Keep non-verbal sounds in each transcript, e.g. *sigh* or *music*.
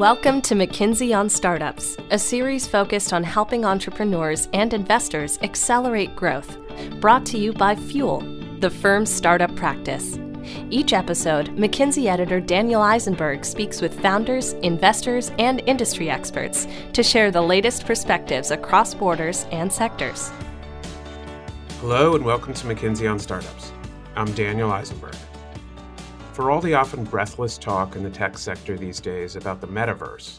Welcome to McKinsey on Startups, a series focused on helping entrepreneurs and investors accelerate growth. Brought to you by Fuel, the firm's startup practice. Each episode, McKinsey editor Daniel Eisenberg speaks with founders, investors, and industry experts to share the latest perspectives across borders and sectors. Hello, and welcome to McKinsey on Startups. I'm Daniel Eisenberg. For all the often breathless talk in the tech sector these days about the metaverse,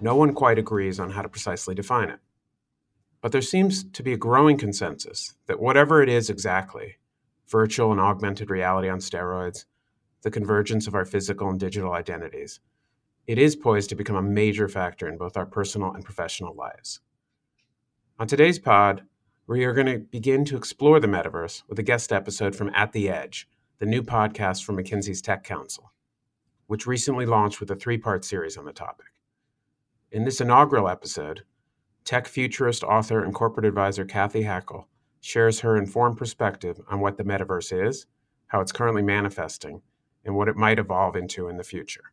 no one quite agrees on how to precisely define it. But there seems to be a growing consensus that whatever it is exactly virtual and augmented reality on steroids, the convergence of our physical and digital identities it is poised to become a major factor in both our personal and professional lives. On today's pod, we are going to begin to explore the metaverse with a guest episode from At the Edge the new podcast from McKinsey's Tech Council, which recently launched with a three part series on the topic. In this inaugural episode, tech futurist, author, and corporate advisor Cathy Hackl shares her informed perspective on what the metaverse is, how it's currently manifesting, and what it might evolve into in the future.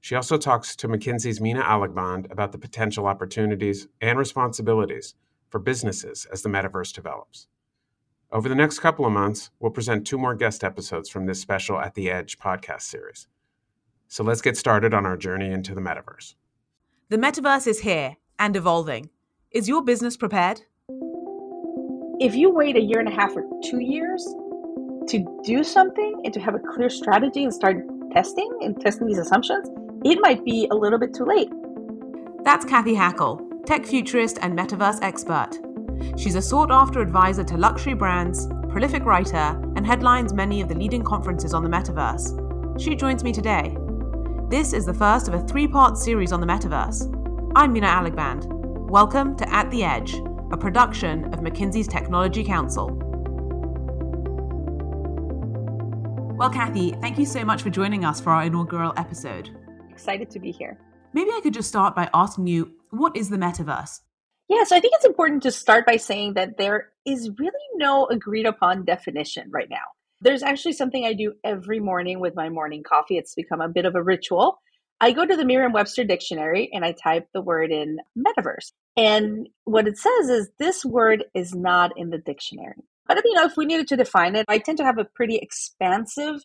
She also talks to McKinsey's Mina Alaghband about the potential opportunities and responsibilities for businesses as the metaverse develops. Over the next couple of months, we'll present two more guest episodes from this special At the Edge podcast series. So let's get started on our journey into the metaverse. The metaverse is here and evolving. Is your business prepared? If you wait a year and a half or two years to do something and to have a clear strategy and start testing and testing these assumptions, it might be a little bit too late. That's Cathy Hackl, tech futurist and metaverse expert. She's a sought after advisor to luxury brands, prolific writer, and headlines many of the leading conferences on the metaverse. She joins me today. This is the first of a three part series on the metaverse. I'm Mina Alaghband. Welcome to At the Edge, a production of McKinsey's Technology Council. Well, Cathy, thank you so much for joining us for our inaugural episode. Excited to be here. Maybe I could just start by asking you what is the metaverse? Yeah, so I think it's important to start by saying that there is really no agreed upon definition right now. There's actually something I do every morning with my morning coffee. It's become a bit of a ritual. I go to the Merriam Webster dictionary and I type the word in metaverse. And what it says is this word is not in the dictionary. But you know, if we needed to define it, I tend to have a pretty expansive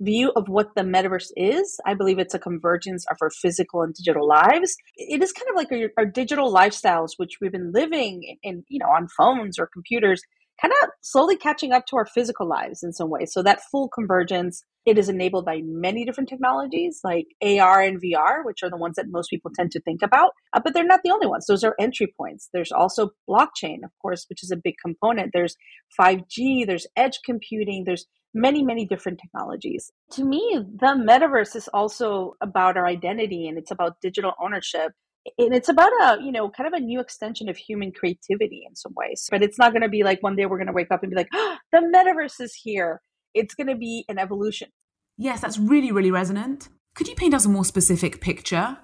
view of what the metaverse is. I believe it's a convergence of our physical and digital lives. It is kind of like our, our digital lifestyles, which we've been living in, you know, on phones or computers, kind of slowly catching up to our physical lives in some way. So that full convergence, it is enabled by many different technologies like AR and VR, which are the ones that most people tend to think about. Uh, but they're not the only ones. Those are entry points. There's also blockchain, of course, which is a big component. There's 5G, there's edge computing, there's many, many different technologies. To me, the metaverse is also about our identity and it's about digital ownership. And it's about a, you know, kind of a new extension of human creativity in some ways. But it's not going to be like one day we're going to wake up and be like, oh, the metaverse is here. It's going to be an evolution. Yes, that's really, really resonant. Could you paint us a more specific picture?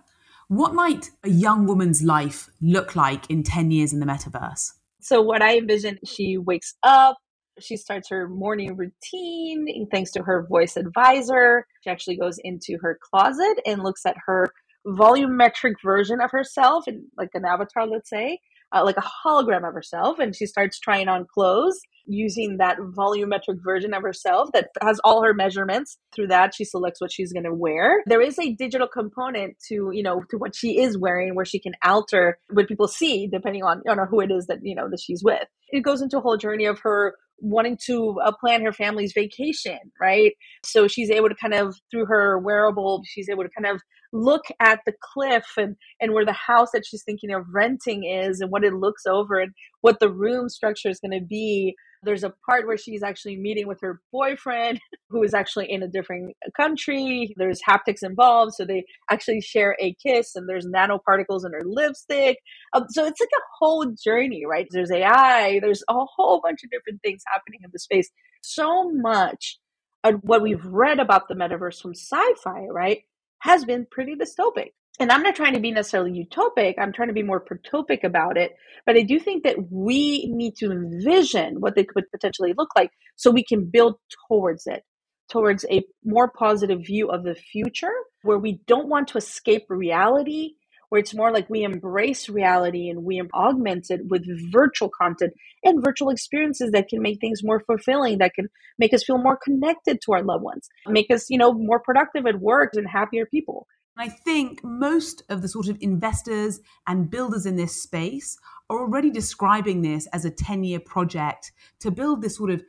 What might a young woman's life look like in 10 years in the metaverse? So, what I envision, she wakes up, she starts her morning routine thanks to her voice advisor. She actually goes into her closet and looks at her volumetric version of herself and like an avatar, let's say, uh, like a hologram of herself. And she starts trying on clothes using that volumetric version of herself that has all her measurements. Through that, she selects what she's going to wear. There is a digital component to, you know, to what she is wearing where she can alter what people see depending on, you know, who it is that, you know, that she's with. It goes into a whole journey of her wanting to uh, plan her family's vacation, right? So she's able to kind of, through her wearable, she's able to kind of look at the cliff and, and where the house that she's thinking of renting is and what it looks over and what the room structure is going to be there's a part where she's actually meeting with her boyfriend *laughs* who is actually in a different country. There's haptics involved. So they actually share a kiss and there's nanoparticles in her lipstick. Um, so it's like a whole journey, right? There's AI, there's a whole bunch of different things happening in the space. So much of what we've read about the metaverse from sci fi, right, has been pretty dystopic and I'm not trying to be necessarily utopic, I'm trying to be more protopic about it. But I do think that we need to envision what they could potentially look like so we can build towards it, towards a more positive view of the future where we don't want to escape reality, where it's more like we embrace reality and we augment it with virtual content and virtual experiences that can make things more fulfilling, that can make us feel more connected to our loved ones, make us, you know, more productive at work and happier people. I think most of the sort of investors and builders in this space are already describing this as a 10 year project to build this sort of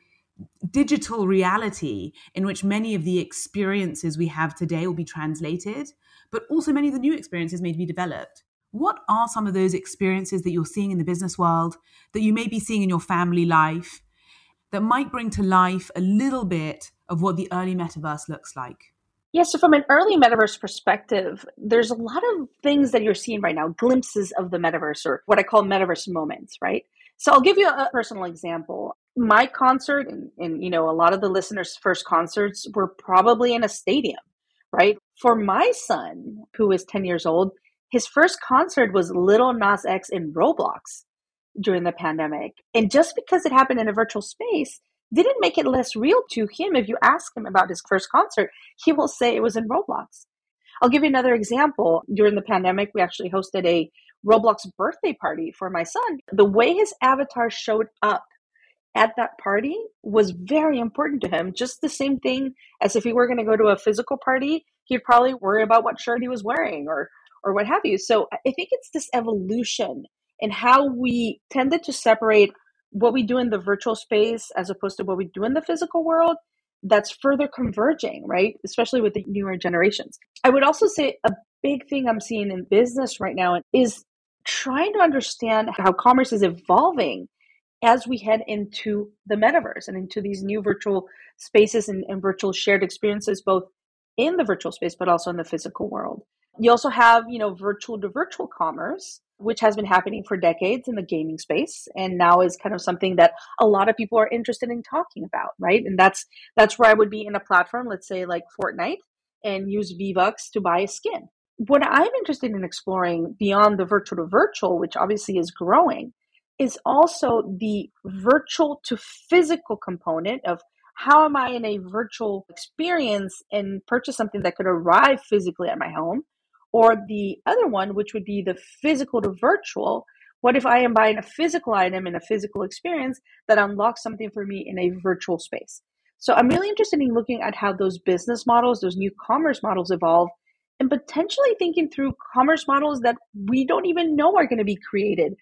digital reality in which many of the experiences we have today will be translated, but also many of the new experiences may be developed. What are some of those experiences that you're seeing in the business world that you may be seeing in your family life that might bring to life a little bit of what the early metaverse looks like? Yeah, so from an early metaverse perspective, there's a lot of things that you're seeing right now, glimpses of the metaverse or what I call metaverse moments, right? So I'll give you a personal example. My concert and, and you know, a lot of the listeners' first concerts were probably in a stadium, right? For my son, who is 10 years old, his first concert was Lil Nas X in Roblox during the pandemic. And just because it happened in a virtual space didn't make it less real to him. If you ask him about his first concert, he will say it was in Roblox. I'll give you another example. During the pandemic, we actually hosted a Roblox birthday party for my son. The way his avatar showed up at that party was very important to him. Just the same thing as if he were going to go to a physical party, he'd probably worry about what shirt he was wearing or or what have you. So I think it's this evolution in how we tended to separate what we do in the virtual space as opposed to what we do in the physical world that's further converging, right? Especially with the newer generations. I would also say a big thing I'm seeing in business right now is trying to understand how commerce is evolving as we head into the metaverse and into these new virtual spaces and, and virtual shared experiences, both in the virtual space but also in the physical world. You also have, you know, virtual to virtual commerce, which has been happening for decades in the gaming space and now is kind of something that a lot of people are interested in talking about right? And that's that's where i would be in a platform let's say like fortnite and use v-bucks to buy a skin. What i'm interested in exploring beyond the virtual to virtual which obviously is growing is also the virtual to physical component of how am i in a virtual experience and purchase something that could arrive physically at my home or the other one, which would be the physical to virtual. What if I am buying a physical item in a physical experience that unlocks something for me in a virtual space? So I'm really interested in looking at how those business models, those new commerce models evolve, and potentially thinking through commerce models that we don't even know are going to be created.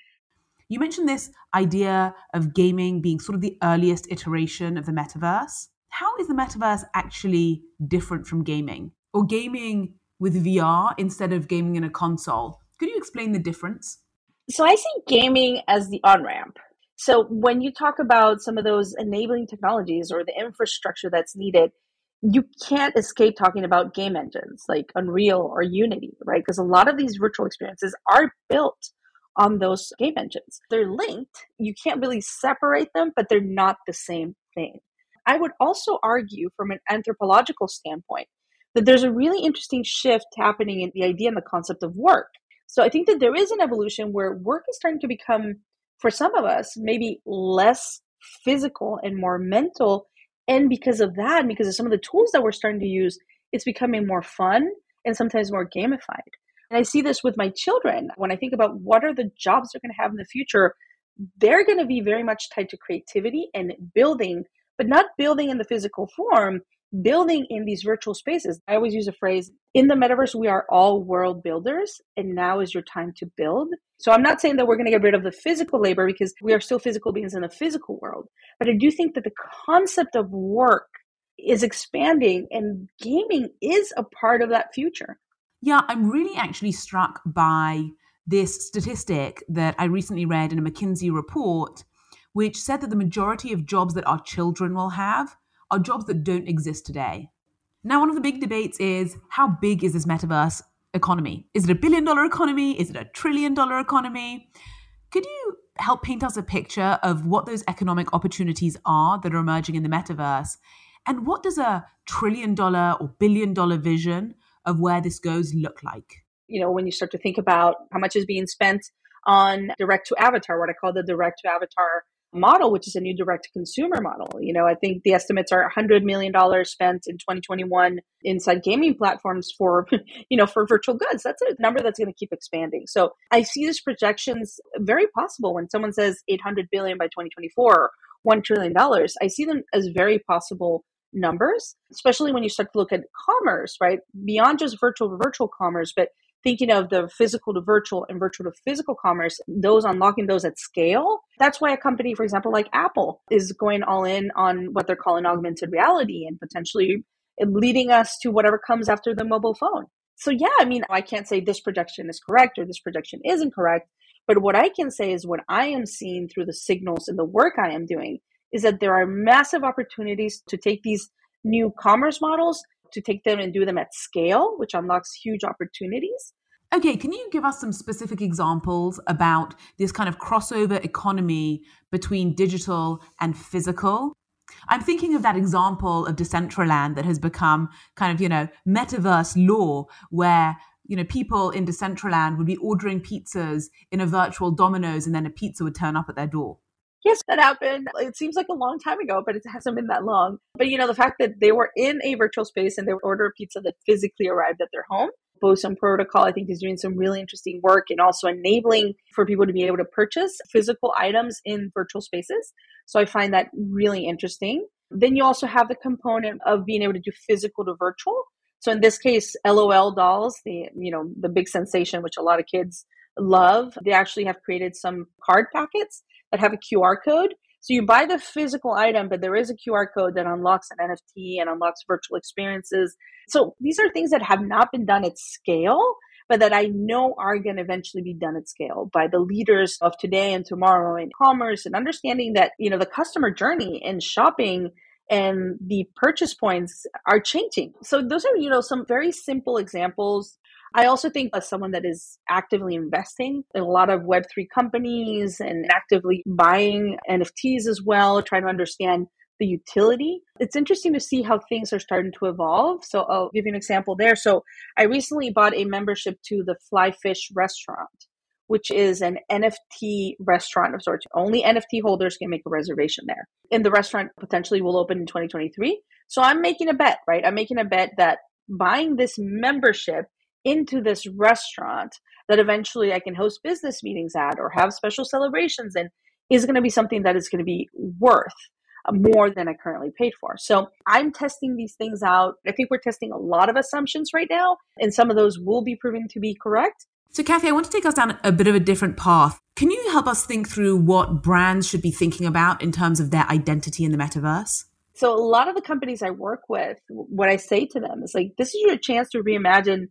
You mentioned this idea of gaming being sort of the earliest iteration of the metaverse. How is the metaverse actually different from gaming? Or gaming with VR instead of gaming in a console. Could you explain the difference? So I see gaming as the on ramp. So when you talk about some of those enabling technologies or the infrastructure that's needed, you can't escape talking about game engines like Unreal or Unity, right? Because a lot of these virtual experiences are built on those game engines. They're linked. You can't really separate them, but they're not the same thing. I would also argue from an anthropological standpoint that there's a really interesting shift happening in the idea and the concept of work. So I think that there is an evolution where work is starting to become, for some of us, maybe less physical and more mental. And because of that, because of some of the tools that we're starting to use, it's becoming more fun and sometimes more gamified. And I see this with my children. When I think about what are the jobs they're going to have in the future, they're going to be very much tied to creativity and building, but not building in the physical form, building in these virtual spaces. I always use a phrase in the metaverse, we are all world builders, and now is your time to build. So I'm not saying that we're going to get rid of the physical labor because we are still physical beings in the physical world. But I do think that the concept of work is expanding, and gaming is a part of that future. Yeah, I'm really actually struck by this statistic that I recently read in a McKinsey report, which said that the majority of jobs that our children will have are jobs that don't exist today. Now, one of the big debates is how big is this metaverse economy? Is it a billion dollar economy? Is it a trillion dollar economy? Could you help paint us a picture of what those economic opportunities are that are emerging in the metaverse? And what does a trillion dollar or billion dollar vision of where this goes look like? You know, when you start to think about how much is being spent on direct to avatar, what I call the direct to avatar model, which is a new direct consumer model. You know, I think the estimates are $100 million spent in 2021 inside gaming platforms for, *laughs* you know, for virtual goods. That's a number that's going to keep expanding. So I see these projections very possible when someone says 800 billion by 2024, $1 trillion. I see them as very possible numbers, especially when you start to look at commerce, right? Beyond just virtual virtual commerce, but thinking of the physical to virtual and virtual to physical commerce, those unlocking those at scale. That's why a company, for example, like Apple is going all in on what they're calling augmented reality and potentially leading us to whatever comes after the mobile phone. So, yeah, I mean, I can't say this projection is correct or this projection isn't correct. But what I can say is what I am seeing through the signals and the work I am doing is that there are massive opportunities to take these new commerce models to take them and do them at scale, which unlocks huge opportunities. Okay, can you give us some specific examples about this kind of crossover economy between digital and physical? I'm thinking of that example of Decentraland that has become kind of, you know, metaverse law where you know, people in Decentraland would be ordering pizzas in a virtual Domino's and then a pizza would turn up at their door. Yes, that happened. It seems like a long time ago, but it hasn't been that long. But you know, the fact that they were in a virtual space and they would order a pizza that physically arrived at their home. Boson Protocol, I think, is doing some really interesting work and also enabling for people to be able to purchase physical items in virtual spaces. So I find that really interesting. Then you also have the component of being able to do physical to virtual. So in this case, LOL dolls, the you know the big sensation which a lot of kids love, they actually have created some card packets that have a QR code. So you buy the physical item, but there is a QR code that unlocks an NFT and unlocks virtual experiences. So these are things that have not been done at scale, but that I know are going to eventually be done at scale by the leaders of today and tomorrow in commerce and understanding that, you know, the customer journey in shopping and the purchase points are changing. So those are, you know, some very simple examples. I also think as someone that is actively investing in a lot of Web3 companies and actively buying NFTs as well, trying to understand the utility. It's interesting to see how things are starting to evolve. So I'll give you an example there. So I recently bought a membership to the Flyfish restaurant which is an NFT restaurant of sorts. Only NFT holders can make a reservation there. And the restaurant potentially will open in 2023. So I'm making a bet, right? I'm making a bet that buying this membership into this restaurant that eventually I can host business meetings at or have special celebrations in is going to be something that is going to be worth more than I currently paid for. So I'm testing these things out. I think we're testing a lot of assumptions right now, and some of those will be proven to be correct. So, Cathy, I want to take us down a bit of a different path. Can you help us think through what brands should be thinking about in terms of their identity in the metaverse? So, a lot of the companies I work with, what I say to them is like, this is your chance to reimagine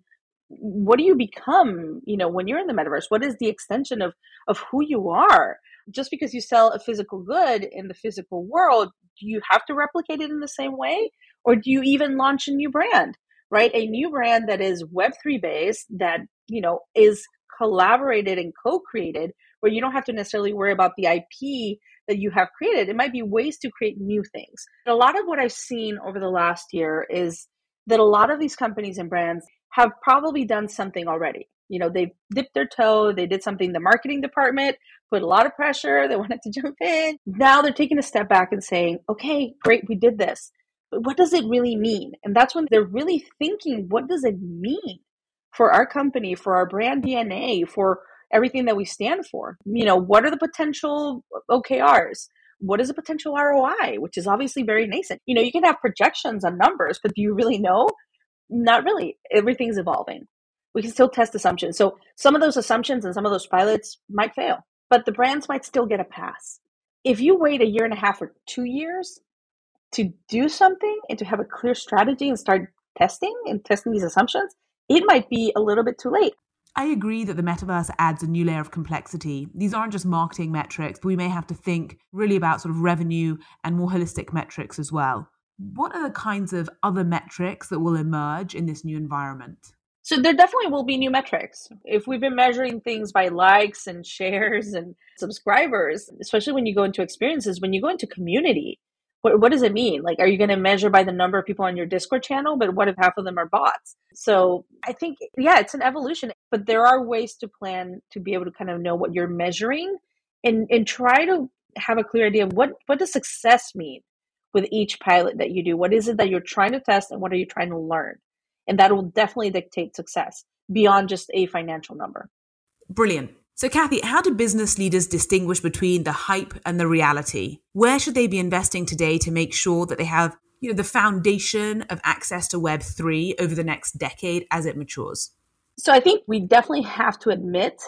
what do you become, you know, when you're in the metaverse? What is the extension of of who you are? Just because you sell a physical good in the physical world, do you have to replicate it in the same way? Or do you even launch a new brand? Right? A new brand that is Web3 based, that, you know, is collaborated and co created, where you don't have to necessarily worry about the IP that you have created. It might be ways to create new things. a lot of what I've seen over the last year is that a lot of these companies and brands have probably done something already. You know, they've dipped their toe, they did something, the marketing department put a lot of pressure, they *laughs* wanted to jump in. Now they're taking a step back and saying, okay, great, we did this what does it really mean? And that's when they're really thinking, what does it mean for our company, for our brand DNA, for everything that we stand for? You know, what are the potential OKRs? What is a potential ROI, which is obviously very nascent? You know, you can have projections on numbers, but do you really know? Not really. Everything's evolving. We can still test assumptions. So some of those assumptions and some of those pilots might fail, but the brands might still get a pass. If you wait a year and a half or two years, to do something and to have a clear strategy and start testing and testing these assumptions, it might be a little bit too late. I agree that the metaverse adds a new layer of complexity. These aren't just marketing metrics, but we may have to think really about sort of revenue and more holistic metrics as well. What are the kinds of other metrics that will emerge in this new environment? So there definitely will be new metrics. If we've been measuring things by likes and shares and subscribers, especially when you go into experiences, when you go into community, what, what does it mean? Like, are you going to measure by the number of people on your Discord channel? But what if half of them are bots? So I think, yeah, it's an evolution, but there are ways to plan to be able to kind of know what you're measuring and, and try to have a clear idea of what what does success mean with each pilot that you do. What is it that you're trying to test and what are you trying to learn? And that will definitely dictate success beyond just a financial number. Brilliant. So, Cathy, how do business leaders distinguish between the hype and the reality? Where should they be investing today to make sure that they have, you know, the foundation of access to Web three over the next decade as it matures? So, I think we definitely have to admit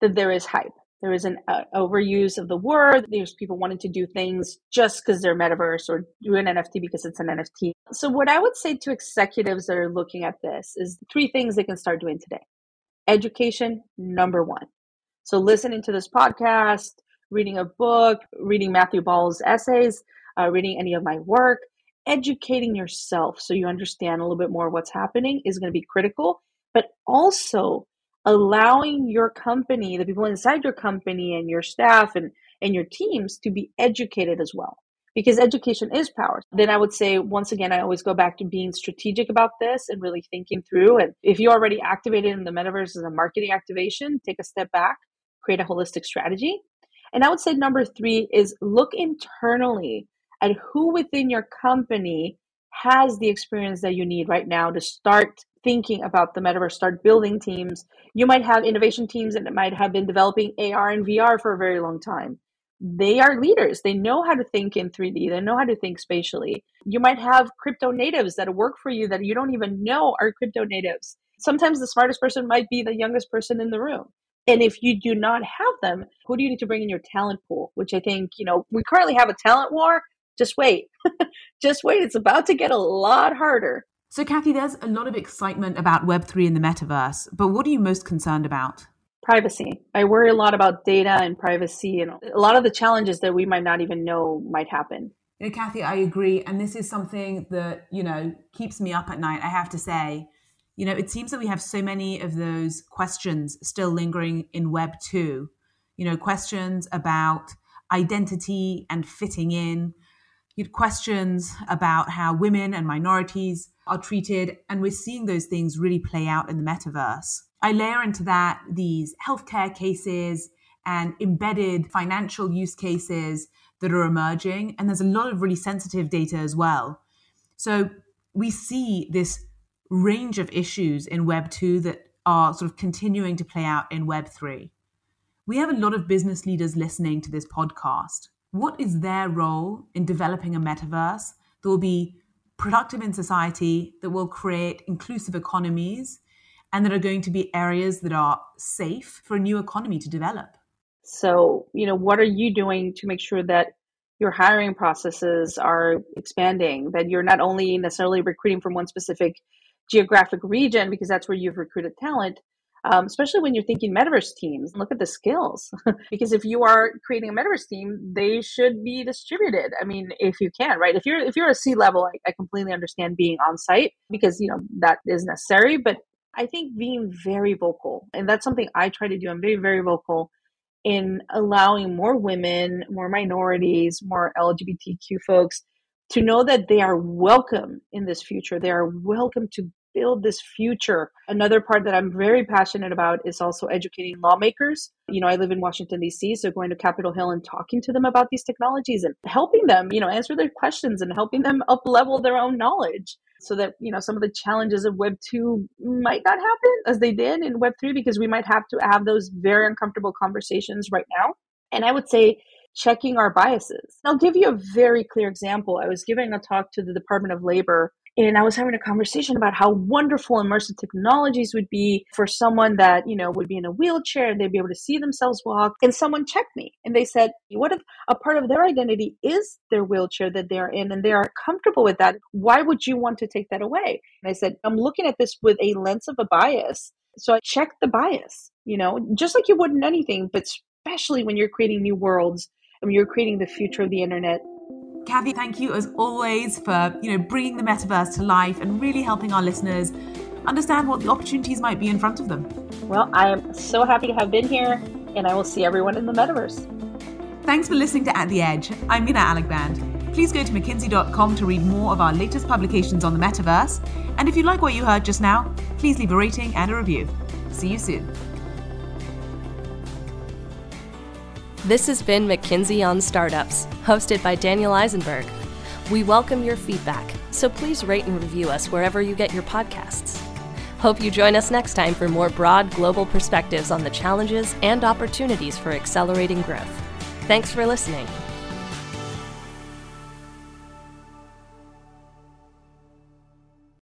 that there is hype. There is an uh, overuse of the word. There's people wanting to do things just because they're metaverse or do an NFT because it's an NFT. So, what I would say to executives that are looking at this is three things they can start doing today. Education, number one. So, listening to this podcast, reading a book, reading Matthew Ball's essays, uh, reading any of my work, educating yourself so you understand a little bit more what's happening is going to be critical, but also allowing your company, the people inside your company and your staff and, and your teams to be educated as well. Because education is power. Then I would say, once again, I always go back to being strategic about this and really thinking through. And if you're already activated in the metaverse as a marketing activation, take a step back, create a holistic strategy. And I would say number three is look internally at who within your company has the experience that you need right now to start thinking about the metaverse, start building teams. You might have innovation teams that might have been developing AR and VR for a very long time. They are leaders. They know how to think in 3D. They know how to think spatially. You might have crypto natives that work for you that you don't even know are crypto natives. Sometimes the smartest person might be the youngest person in the room. And if you do not have them, who do you need to bring in your talent pool? Which I think, you know, we currently have a talent war. Just wait. *laughs* Just wait. It's about to get a lot harder. So, Cathy, there's a lot of excitement about Web3 and the metaverse, but what are you most concerned about? Privacy. I worry a lot about data and privacy and a lot of the challenges that we might not even know might happen. You know, Cathy, I agree. And this is something that, you know, keeps me up at night, I have to say. You know, it seems that we have so many of those questions still lingering in Web 2. You know, questions about identity and fitting in, you questions about how women and minorities are treated. And we're seeing those things really play out in the metaverse. I layer into that these healthcare cases and embedded financial use cases that are emerging. And there's a lot of really sensitive data as well. So we see this range of issues in Web 2 that are sort of continuing to play out in Web 3. We have a lot of business leaders listening to this podcast. What is their role in developing a metaverse that will be productive in society, that will create inclusive economies, and that are going to be areas that are safe for a new economy to develop. So, you know, what are you doing to make sure that your hiring processes are expanding, that you're not only necessarily recruiting from one specific geographic region because that's where you've recruited talent, um, especially when you're thinking metaverse teams. Look at the skills, *laughs* because if you are creating a metaverse team, they should be distributed. I mean, if you can, right? If you're if you're a C level, I, I completely understand being on site because you know that is necessary. But I think being very vocal, and that's something I try to do. I'm very very vocal in allowing more women, more minorities, more LGBTQ folks to know that they are welcome in this future. They are welcome to build this future. Another part that I'm very passionate about is also educating lawmakers. You know, I live in Washington, D.C., so going to Capitol Hill and talking to them about these technologies and helping them, you know, answer their questions and helping them up level their own knowledge so that, you know, some of the challenges of Web 2 might not happen as they did in Web 3 because we might have to have those very uncomfortable conversations right now. And I would say, checking our biases. I'll give you a very clear example. I was giving a talk to the Department of Labor and I was having a conversation about how wonderful immersive technologies would be for someone that, you know, would be in a wheelchair and they'd be able to see themselves walk. And someone checked me and they said, what if a part of their identity is their wheelchair that they're in and they are comfortable with that? Why would you want to take that away? And I said, I'm looking at this with a lens of a bias. So I checked the bias, you know, just like you would in anything, but especially when you're creating new worlds and you're creating the future of the internet Cathy, thank you as always for you know bringing the metaverse to life and really helping our listeners understand what the opportunities might be in front of them. Well, I am so happy to have been here, and I will see everyone in the metaverse. Thanks for listening to At the Edge. I'm Mina Alaghband. Please go to McKinsey.com to read more of our latest publications on the metaverse. And if you like what you heard just now, please leave a rating and a review. See you soon. This has been McKinsey on Startups, hosted by Daniel Eisenberg. We welcome your feedback, so please rate and review us wherever you get your podcasts. Hope you join us next time for more broad global perspectives on the challenges and opportunities for accelerating growth. Thanks for listening.